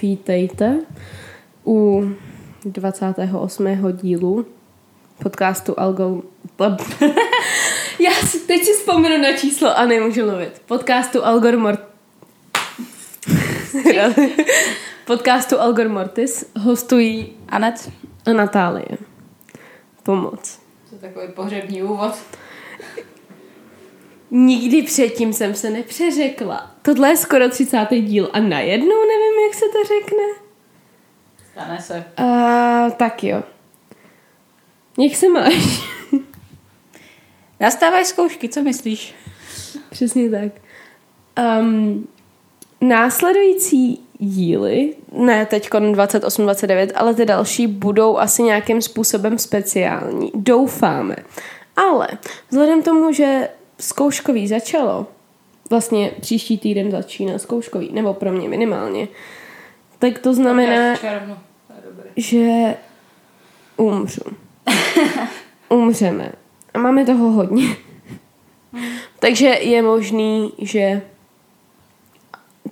Vítejte u 28. dílu podcastu Algo... Já si, teď si vzpomenu na číslo a nemůžu mluvit. Podcastu Algor Mort... podcastu Algor Mortis hostují Anet. a Natálie. Pomoc. To je takový pohřební úvod. Nikdy předtím jsem se nepřeřekla. Tohle je skoro 30. díl a najednou nevím, jak se to řekne. Stane se. A, tak jo. Jak se máš? Nastávají zkoušky, co myslíš? Přesně tak. Um, následující díly, ne teď 28, 29, ale ty další budou asi nějakým způsobem speciální. Doufáme. Ale vzhledem tomu, že zkouškový začalo, vlastně příští týden začíná zkouškový, nebo pro mě minimálně, tak to znamená, že umřu. Umřeme. A máme toho hodně. Takže je možný, že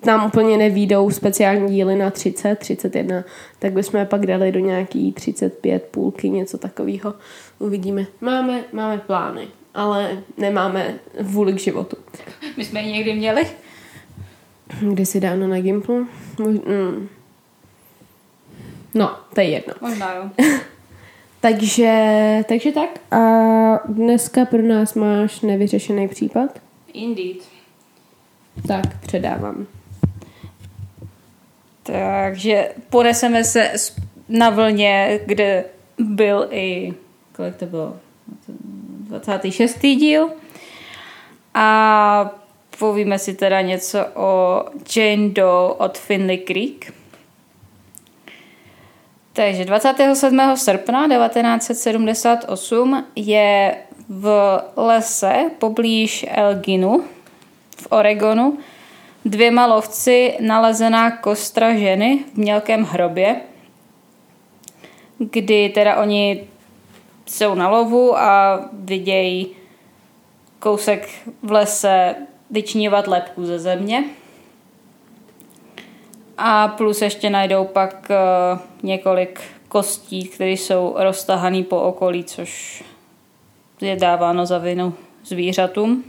nám úplně nevídou speciální díly na 30, 31, tak bychom je pak dali do nějaký 35, půlky, něco takového. Uvidíme. Máme, máme plány, ale nemáme vůli k životu. My jsme ji někdy měli? Kde si dáno na Gimplu? Mož- mm. No, to je jedno. Možná jo. Takže, takže tak. A dneska pro nás máš nevyřešený případ? Indeed. Tak, předávám. Takže poneseme se na vlně, kde byl i, kolik to bylo, 26. díl. A povíme si teda něco o Jane Doe od Finley Creek. Takže 27. srpna 1978 je v lese poblíž Elginu v Oregonu dvěma lovci nalezená kostra ženy v mělkém hrobě, kdy teda oni jsou na lovu a vidějí kousek v lese vyčnívat lepku ze země. A plus ještě najdou pak eh, několik kostí, které jsou roztahané po okolí, což je dáváno za vinu zvířatům.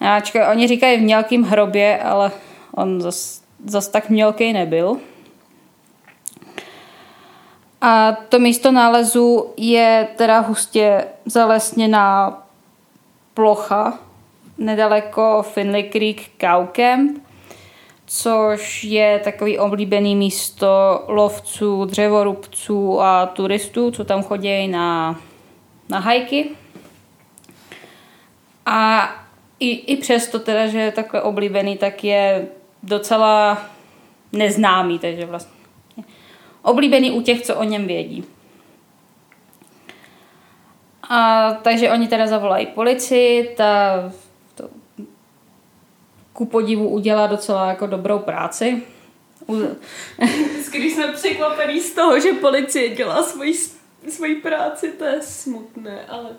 Ačka, oni říkají v mělkým hrobě, ale on zas, zas tak mělký nebyl. A to místo nálezu je teda hustě zalesněná plocha nedaleko Finley Creek Cow Camp, což je takový oblíbený místo lovců, dřevorubců a turistů, co tam chodí na, na hajky. A i, i přesto teda, že je takhle oblíbený, tak je docela neznámý, takže vlastně oblíbený u těch, co o něm vědí. A, takže oni teda zavolají policii, ta ku podivu udělá docela jako dobrou práci. U, Když jsme překvapení z toho, že policie dělá svoji, svoji práci, to je smutné, ale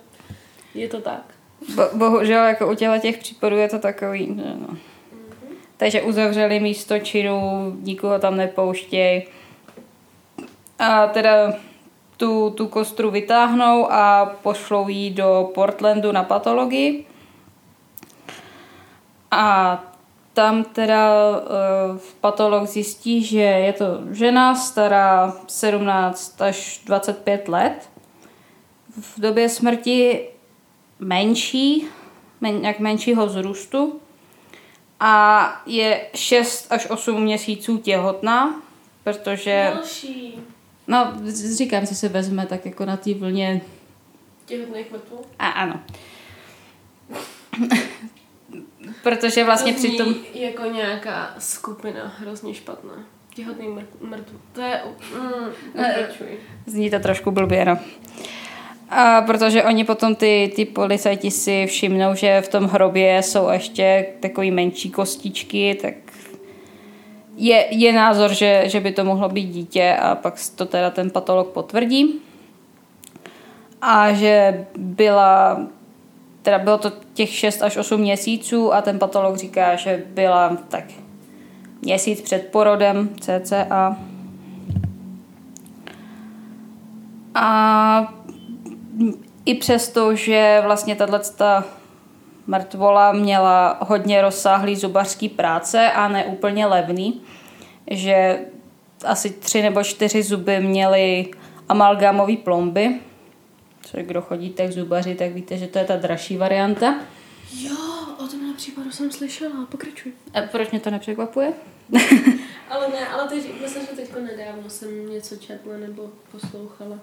je to tak. Bo, bohužel jako u těchto těch případů je to takový. No. Takže uzavřeli místo činu, nikoho tam nepouštěj. A teda tu, tu kostru vytáhnou a pošlou ji do Portlandu na patologii. A tam teda uh, patolog zjistí, že je to žena stará 17 až 25 let. V době smrti menší, men, jak menšího vzrůstu a je 6 až 8 měsíců těhotná, protože, Další no říkám, si se vezme tak jako na té vlně těhotných mrtvů. a ano. Protože vlastně to přitom jako nějaká skupina hrozně špatná. Těhotný mrt- mrtvů. To je... Mm, pokračuj. Zní to trošku blbě, no. A protože oni potom ty, ty policajti si všimnou, že v tom hrobě jsou ještě takový menší kostičky, tak je, je názor, že, že by to mohlo být dítě a pak to teda ten patolog potvrdí. A že byla, teda bylo to těch 6 až 8 měsíců a ten patolog říká, že byla tak měsíc před porodem cca. A i přesto, že vlastně tato mrtvola měla hodně rozsáhlý zubařský práce a ne úplně levný, že asi tři nebo čtyři zuby měly amalgámové plomby, což kdo chodíte k zubaři, tak víte, že to je ta dražší varianta. Jo, o tom případu jsem slyšela, pokračuj. A proč mě to nepřekvapuje? ale ne, ale teď, myslím, že teď nedávno jsem něco četla nebo poslouchala.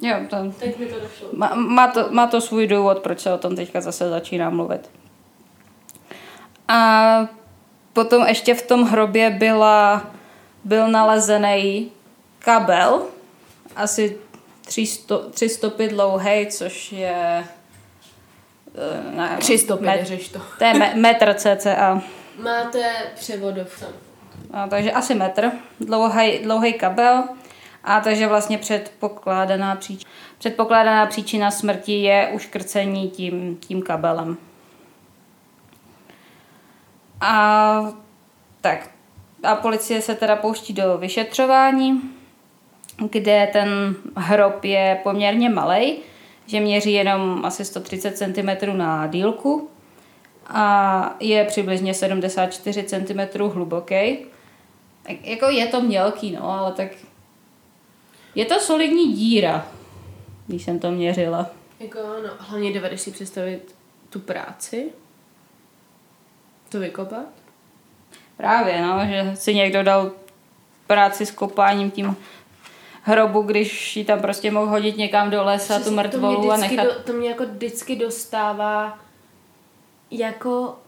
Jo, to, teď mi to došlo. Má, má, to, má to svůj důvod, proč se o tom teďka zase začíná mluvit. A potom ještě v tom hrobě byla, byl nalezený kabel, asi tři, sto, tři stopy dlouhý, což je... Eh, ne, tři stopy, met, neřeš to. To je me, metr cca. Máte převodov A, takže asi metr, dlouhý, dlouhý kabel. A takže vlastně předpokládaná příčina, předpokládaná příčina smrti je uškrcení tím, tím kabelem. A tak, a policie se teda pouští do vyšetřování, kde ten hrob je poměrně malý, že měří jenom asi 130 cm na dílku a je přibližně 74 cm hluboký. Tak jako je to mělký, no, ale tak je to solidní díra, když jsem to měřila. Jako no, hlavně dovedeš si představit tu práci, to vykopat? Právě, no, že si někdo dal práci s kopáním tím hrobu, když ji tam prostě mohl hodit někam do lesa, Přesně, tu mrtvolu a nechat... Do, to mě jako vždycky dostává jako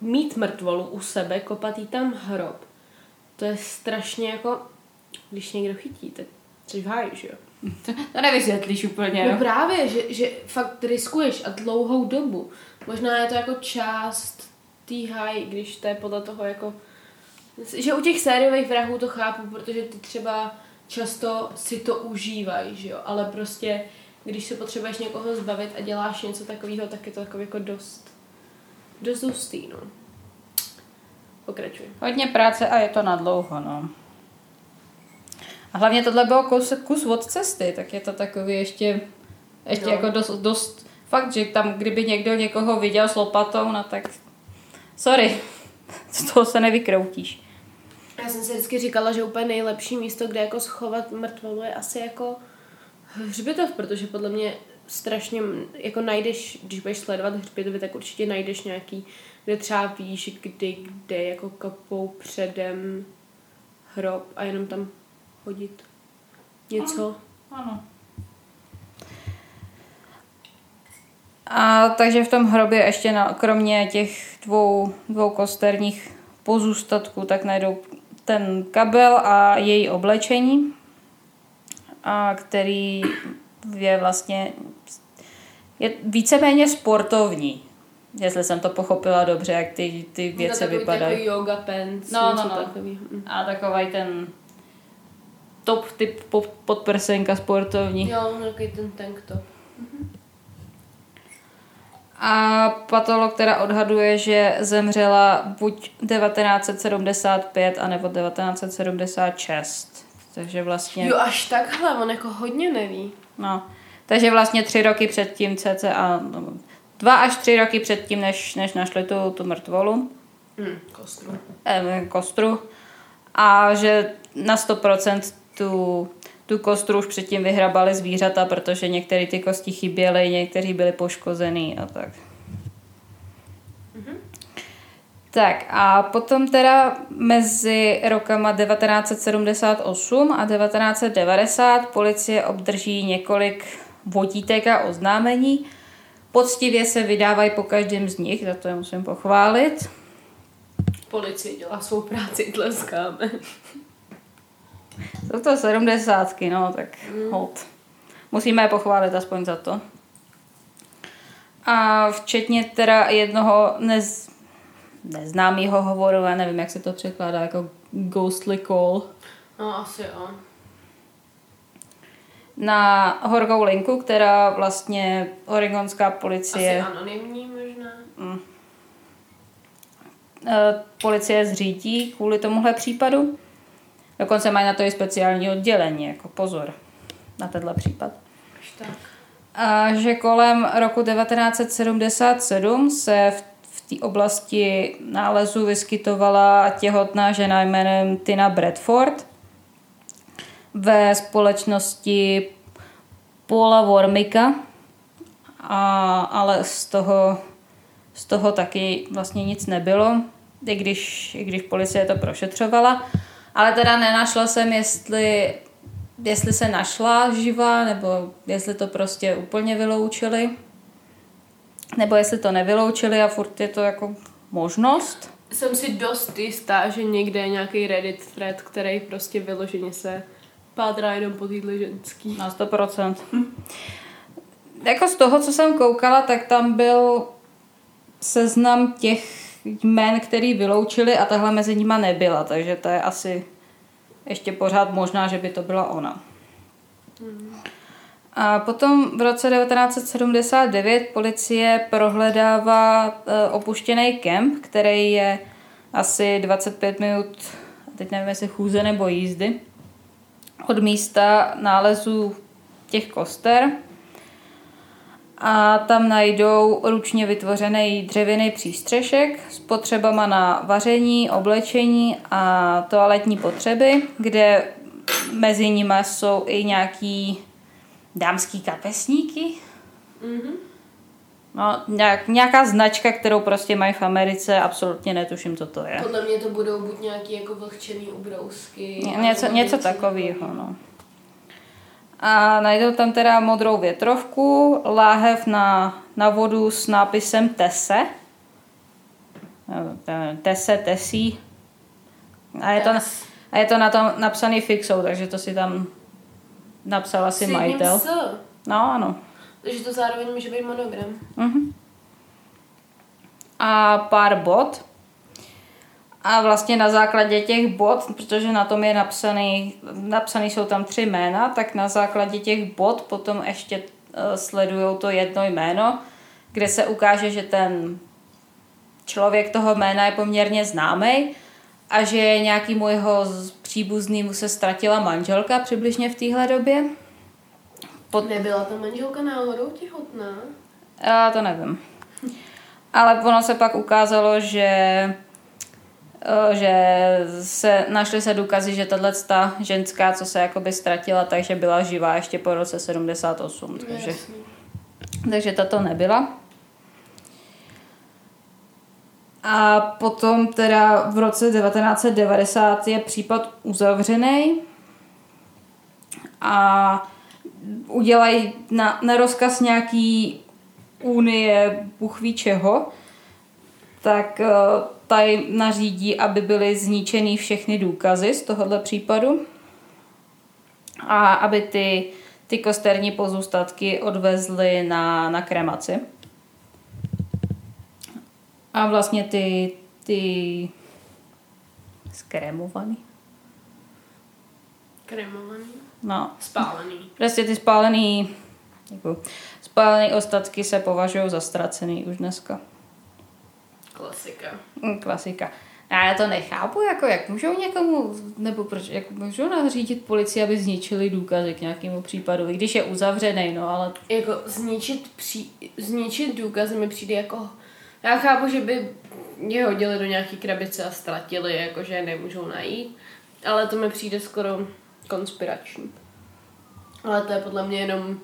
mít mrtvolu u sebe, kopat jí tam hrob. To je strašně jako, když někdo chytí, tak jsi v háji, že jo? To, to nevysvětlíš úplně, no. no právě, že, že fakt riskuješ a dlouhou dobu. Možná je to jako část té háji, když to je podle toho jako... Že u těch sériových vrahů to chápu, protože ty třeba často si to užívají, že jo? Ale prostě, když se potřebuješ někoho zbavit a děláš něco takového, tak je to jako, jako dost, dost hustý, no. Pokračuj. Hodně práce a je to na dlouho, no. A hlavně tohle bylo kus, kus od cesty, tak je to takový ještě, ještě no. jako dost, dost, fakt, že tam kdyby někdo někoho viděl s lopatou, no tak sorry, z toho se nevykroutíš. Já jsem si vždycky říkala, že úplně nejlepší místo, kde jako schovat mrtvolu je asi jako hřbitov, protože podle mě strašně, jako najdeš, když budeš sledovat hřbitovy, tak určitě najdeš nějaký, kde třeba víš, kdy, kde jako kapou předem hrob a jenom tam hodit něco. Ano. ano. A takže v tom hrobě ještě na, kromě těch dvou, dvou kosterních pozůstatků, tak najdou ten kabel a její oblečení, a který je vlastně je víceméně sportovní. Jestli jsem to pochopila dobře, jak ty, ty věci vypadají. Takový yoga pants, no, no, no. Takový. Hm. A takový ten top typ podprsenka sportovní. Jo, takový ten tank top. A patolog teda odhaduje, že zemřela buď 1975 anebo 1976. Takže vlastně... Jo, až takhle, on jako hodně neví. No, takže vlastně tři roky předtím cca, no, dva až tři roky předtím, než, než našli tu, tu mrtvolu. Hmm, kostru. Eh, kostru. A že na 100% tu tu kostru už předtím vyhrabali zvířata, protože některé ty kosti chyběly, někteří byli poškozený a tak. Mm-hmm. Tak a potom teda mezi rokama 1978 a 1990 policie obdrží několik vodítek a oznámení. Poctivě se vydávají po každém z nich, za to je musím pochválit. Policie dělá svou práci, tleskáme. Jsou to sedmdesátky, no, tak mm. hold. Musíme je pochválit aspoň za to. A včetně teda jednoho nez, neznámého hovoru, já nevím, jak se to překládá, jako ghostly call. No, asi jo. Na horkou linku, která vlastně oregonská policie... Asi anonymní možná. Mm. eh, policie zřídí kvůli tomuhle případu. Dokonce mají na to i speciální oddělení, jako pozor na tenhle případ. A že kolem roku 1977 se v, v té oblasti nálezu vyskytovala těhotná žena jménem Tina Bradford ve společnosti Paula Wormika, a, ale z toho, z toho taky vlastně nic nebylo, i když, i když policie to prošetřovala. Ale teda nenašla jsem, jestli, jestli se našla živá, nebo jestli to prostě úplně vyloučili. Nebo jestli to nevyloučili a furt je to jako možnost. Jsem si dost jistá, že někde je nějaký Reddit thread, který prostě vyloženě se pátrá jenom po týdle ženský. Na 100%. jako z toho, co jsem koukala, tak tam byl seznam těch jmén, který vyloučili a tahle mezi nima nebyla, takže to je asi ještě pořád možná, že by to byla ona. A potom v roce 1979 policie prohledává uh, opuštěný kemp, který je asi 25 minut, teď nevím, jestli chůze nebo jízdy, od místa nálezu těch koster a tam najdou ručně vytvořený dřevěný přístřešek s potřebama na vaření, oblečení a toaletní potřeby, kde mezi nimi jsou i nějaký dámský kapesníky. Mm-hmm. No, nějak, nějaká značka, kterou prostě mají v Americe, absolutně netuším, co to je. Podle mě to budou buď nějaký jako vlhčený ubrousky. Ně, něco, něco takového, no. A najdou tam teda modrou větrovku, láhev na, na vodu s nápisem Tese. Tese, Tesí. A je to, a je to na tom napsaný fixou, takže to si tam napsal asi majitel. No, ano. Takže to zároveň může být monogram. Uh-huh. A pár bod. A vlastně na základě těch bod, protože na tom je napsaný, napsaný jsou tam tři jména, tak na základě těch bod potom ještě uh, sledují to jedno jméno, kde se ukáže, že ten člověk toho jména je poměrně známý a že nějakýmu jeho příbuznýmu se ztratila manželka přibližně v téhle době. Pod... Nebyla ta manželka náhodou těhotná? Já to nevím. Ale ono se pak ukázalo, že že se, našly se důkazy, že tahle ta ženská, co se jakoby ztratila, takže byla živá ještě po roce 78. Takže, takže tato nebyla. A potom teda v roce 1990 je případ uzavřený a udělají na, na rozkaz nějaký unie, Bůh ví čeho, tak uh, taj nařídí, aby byly zničeny všechny důkazy z tohohle případu a aby ty, ty kosterní pozůstatky odvezly na, na kremaci. A vlastně ty, ty skremovaný. Kremovaný? No. Spálený. Prostě ty spálený, děkuji, spálený ostatky se považují za ztracený už dneska. Klasika. Mm, klasika. A já to nechápu, jako jak můžou někomu, nebo proč, jak můžou nařídit policii, aby zničili důkazy k nějakému případu, i když je uzavřený, no ale... Jako zničit, pří, zničit důkazy mi přijde jako... Já chápu, že by je hodili do nějaký krabice a ztratili, jakože je nemůžou najít, ale to mi přijde skoro konspirační. Ale to je podle mě jenom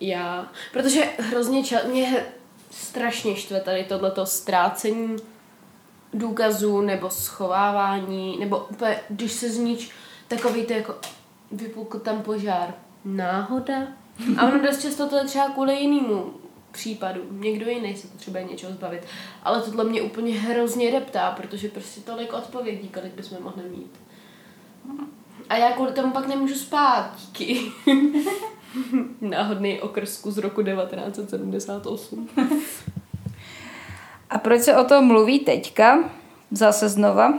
já. Protože hrozně čas, mě strašně štve tady tohleto ztrácení důkazů nebo schovávání, nebo úplně, když se znič takový to jako vypukl tam požár. Náhoda? A ono dost často to je třeba kvůli jinému případu. Někdo jiný se potřebuje něčeho zbavit. Ale tohle mě úplně hrozně reptá, protože prostě tolik odpovědí, kolik bychom mohli mít. A já kvůli tomu pak nemůžu spát, díky. Náhodný okrsku z roku 1978. A proč se o tom mluví teďka, zase znova?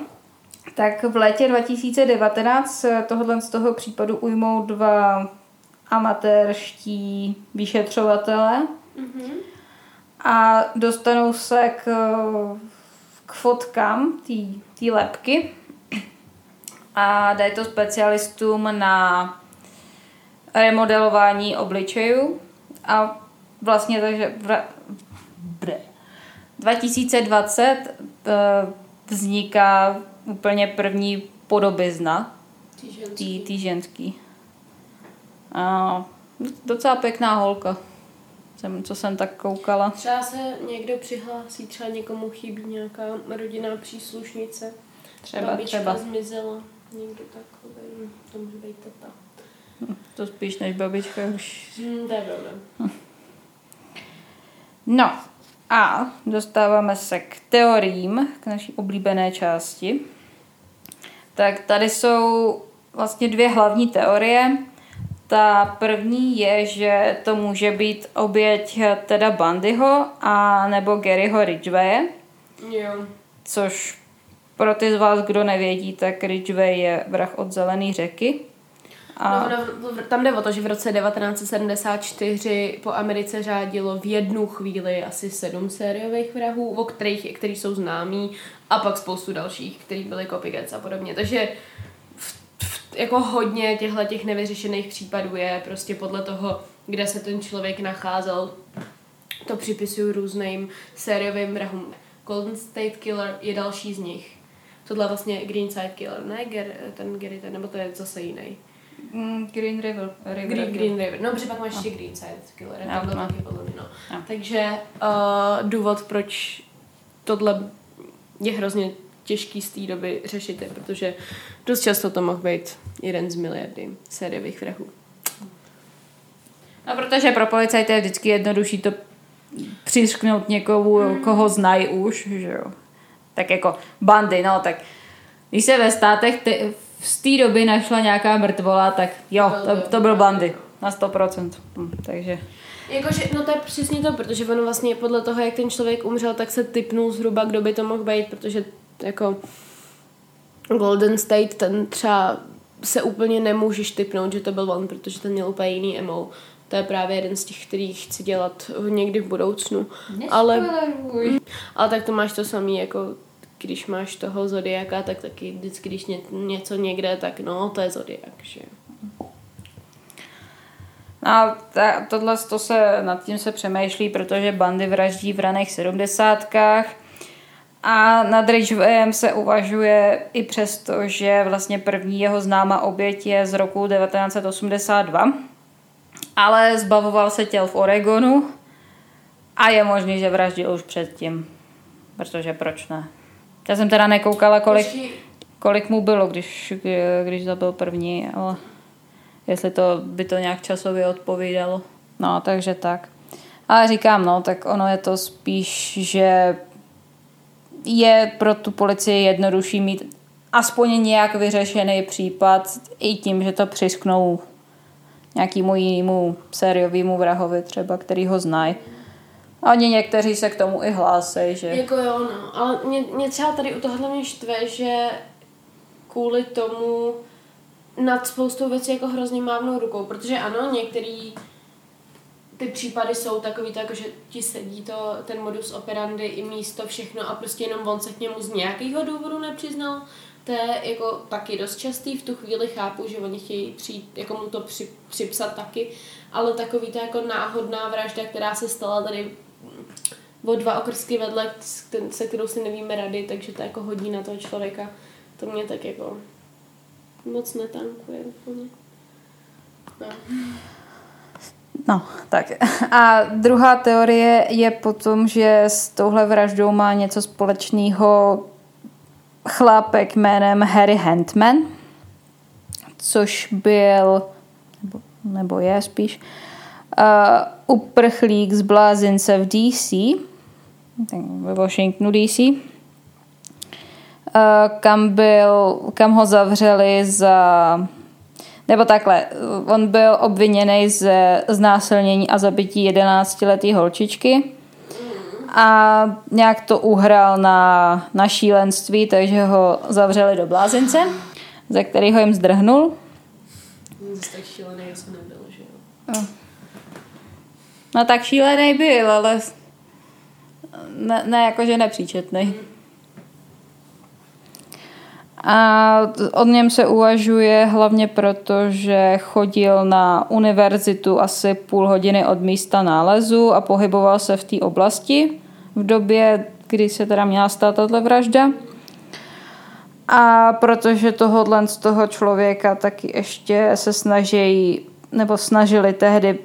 Tak v létě 2019 tohohle z toho případu ujmou dva amatérští vyšetřovatele mm-hmm. a dostanou se k, k fotkám té lepky a dají to specialistům na remodelování obličejů a vlastně takže v, bre, 2020 eh, vzniká úplně první podobizna tý ženský. A docela pěkná holka, jsem, co jsem tak koukala. Třeba se někdo přihlásí, třeba někomu chybí nějaká rodinná příslušnice. Třeba, Babička třeba. zmizela, někdo takový, to může být tata. To spíš než babička už. Hmm, to je pravda. No a dostáváme se k teoriím, k naší oblíbené části. Tak tady jsou vlastně dvě hlavní teorie. Ta první je, že to může být oběť teda Bandyho a nebo Garyho Ridgwaye, Jo. což pro ty z vás, kdo nevědí, tak Ridgway je vrah od Zelené řeky. A No, no, tam jde o to, že v roce 1974 po Americe řádilo v jednu chvíli asi sedm sériových vrahů, o kterých, který jsou známí, a pak spoustu dalších, který byly copycats a podobně. Takže v, v, jako hodně těchto těch nevyřešených případů je prostě podle toho, kde se ten člověk nacházel. To připisuju různým sériovým vrahům. Golden State Killer je další z nich. Tohle je vlastně Greenside Killer, ne? Ger, ten Gary, ten, nebo to je zase jiný. Mm, Green River. River Green, Green River. No, protože pak máš ještě Greenside Killer, No, to no. taky podle mě, no. No. Takže uh, důvod, proč tohle je hrozně těžký z té doby řešit, je, protože dost často to mohl být jeden z miliardy sériových vrahů. No, protože pro policajty je vždycky jednodušší to přišknout někoho, koho znají už, že jo. Tak jako bandy, no, tak když se ve státech ty, z té doby našla nějaká mrtvola, tak jo, to, to byl bandy. Na 100%. Hm, takže Jakože, no to je přesně to, protože ono vlastně podle toho, jak ten člověk umřel, tak se typnul zhruba, kdo by to mohl být, protože jako Golden State, ten třeba se úplně nemůžeš typnout, že to byl on, protože ten měl úplně jiný emo. To je právě jeden z těch, který chci dělat někdy v budoucnu. Ale, ale tak to máš to samý, jako když máš toho Zodiaka, tak taky vždycky, když ně, něco někde, tak no, to je Zodiak, že. No a tohle to se, nad tím se přemýšlí, protože bandy vraždí v raných sedmdesátkách a nad Ridgewayem se uvažuje i přesto, že vlastně první jeho známá oběť je z roku 1982, ale zbavoval se těl v Oregonu a je možný, že vraždil už předtím, protože proč ne. Já jsem teda nekoukala, kolik, kolik mu bylo, když, když zabil první, ale jestli to by to nějak časově odpovídalo. No, takže tak. Ale říkám, no, tak ono je to spíš, že je pro tu policii jednodušší mít aspoň nějak vyřešený případ i tím, že to přisknou nějakému jinému sériovému vrahovi třeba, který ho znají. Oni někteří se k tomu i hlásí, že... Jako jo, no. Ale mě, mě třeba tady u tohohle mě štve, že kvůli tomu nad spoustou věcí jako hrozně mávnou rukou, protože ano, některý ty případy jsou takový, to, jako, že ti sedí to, ten modus operandi i místo, všechno a prostě jenom on se k němu z nějakého důvodu nepřiznal. To je jako taky dost častý, v tu chvíli chápu, že oni chtějí přijít, jako mu to při, připsat taky, ale takový to jako náhodná vražda, která se stala tady o dva okrsky vedle, se kterou si nevíme rady, takže to jako hodí na toho člověka. To mě tak jako moc netankuje úplně. No. No, tak. A druhá teorie je potom, že s touhle vraždou má něco společného chlápek jménem Harry Handman, což byl, nebo, nebo je spíš, uh, uprchlík z blázince v DC, ve Washingtonu DC, uh, kam, byl, kam ho zavřeli za nebo takhle, on byl obviněný ze znásilnění a zabití 11-letý holčičky a nějak to uhrál na, na šílenství, takže ho zavřeli do blázince, ze kterého jim zdrhnul. Zase tak šílený asi nebyl, že jo. No tak šílený byl, ale ne, ne jakože nepříčetný. A o něm se uvažuje hlavně proto, že chodil na univerzitu asi půl hodiny od místa nálezu a pohyboval se v té oblasti v době, kdy se teda měla stát tato vražda. A protože tohohle z toho člověka taky ještě se snaží, nebo snažili tehdy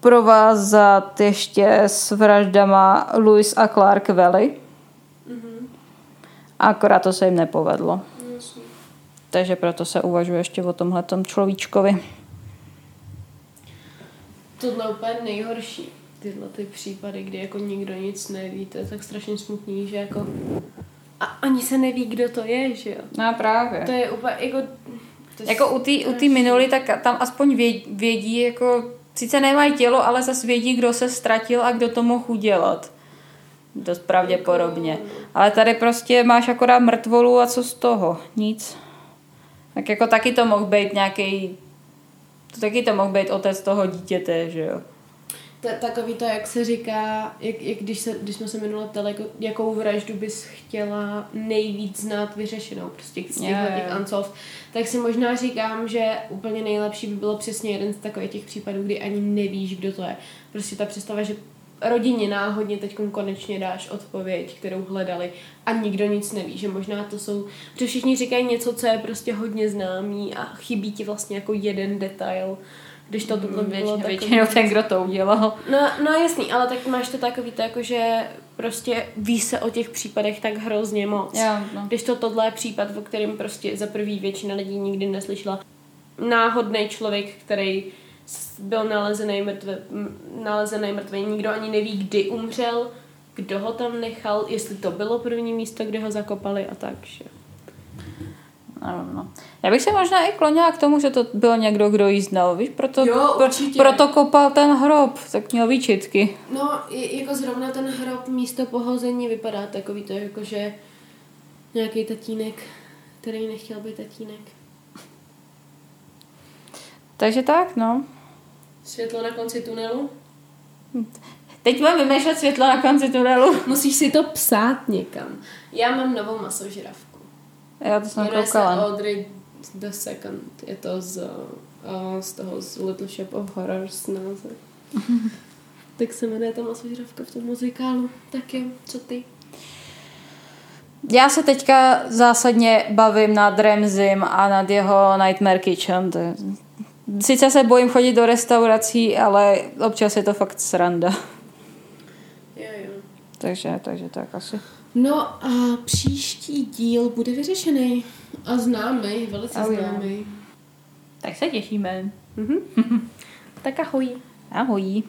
provázat ještě s vraždama Louis a Clark Valley. Mm-hmm. Akorát to se jim nepovedlo. Jasně. Takže proto se uvažuje ještě o tomhle človíčkovi. Tohle je úplně nejhorší. Tyhle ty případy, kdy jako nikdo nic neví, to je tak strašně smutný, že jako a ani se neví, kdo to je, že jo? No právě. To je úplně jako... To jako u té u minulý, tak tam aspoň vědí, vědí, jako sice nemají tělo, ale zase vědí, kdo se ztratil a kdo to mohl udělat. Dost pravděpodobně. Ale tady prostě máš akorát mrtvolu a co z toho? Nic. Tak jako taky to mohl být nějaký taky to mohl být otec toho dítěte, že jo? Ta, takový to, jak se říká, jak, jak když, se, když jsme se minule ptali, jako, jakou vraždu bys chtěla nejvíc znát vyřešenou, prostě z těch, yeah, unsolved, tak si možná říkám, že úplně nejlepší by bylo přesně jeden z takových těch případů, kdy ani nevíš, kdo to je. Prostě ta představa, že rodině náhodně teď konečně dáš odpověď, kterou hledali a nikdo nic neví, že možná to jsou, že všichni říkají něco, co je prostě hodně známý a chybí ti vlastně jako jeden detail, když to mm, bylo takový... Většinou ten, kdo to udělal. No, no jasný, ale tak máš to takový to jako, že prostě ví se o těch případech tak hrozně moc. Já, no. Když to tohle je případ, o kterém prostě za prvý většina lidí nikdy neslyšela. Náhodný člověk, který byl nalezený mrtvý, nalezený mrtvý, nikdo ani neví, kdy umřel, kdo ho tam nechal, jestli to bylo první místo, kde ho zakopali a tak. Že? No. Já bych se možná i klonila k tomu, že to byl někdo, kdo jí znal, víš? Proto, jo, pro, proto kopal ten hrob, tak měl výčitky. No, jako zrovna ten hrob místo pohození vypadá takový to, jako že nějaký tatínek, který nechtěl být tatínek. Takže tak, no. Světlo na konci tunelu? Teď mám vymýšlet světlo na konci tunelu. Musíš si to psát někam. Já mám novou masožravku. Já to jsem Jmenuje koukala. se Audrey the Second. Je to z, uh, z toho z Little Shop of Horrors název. tak se jmenuje ta masožravka v tom muzikálu. Tak je, co ty? Já se teďka zásadně bavím nad Remzim a nad jeho Nightmare Kitchen. Sice se bojím chodit do restaurací, ale občas je to fakt sranda. Jo, jo. Takže, takže tak asi. No a příští díl bude vyřešený a známý, velice oh, známý. Tak se těšíme. Mm-hmm. tak ahoj. Ahoj.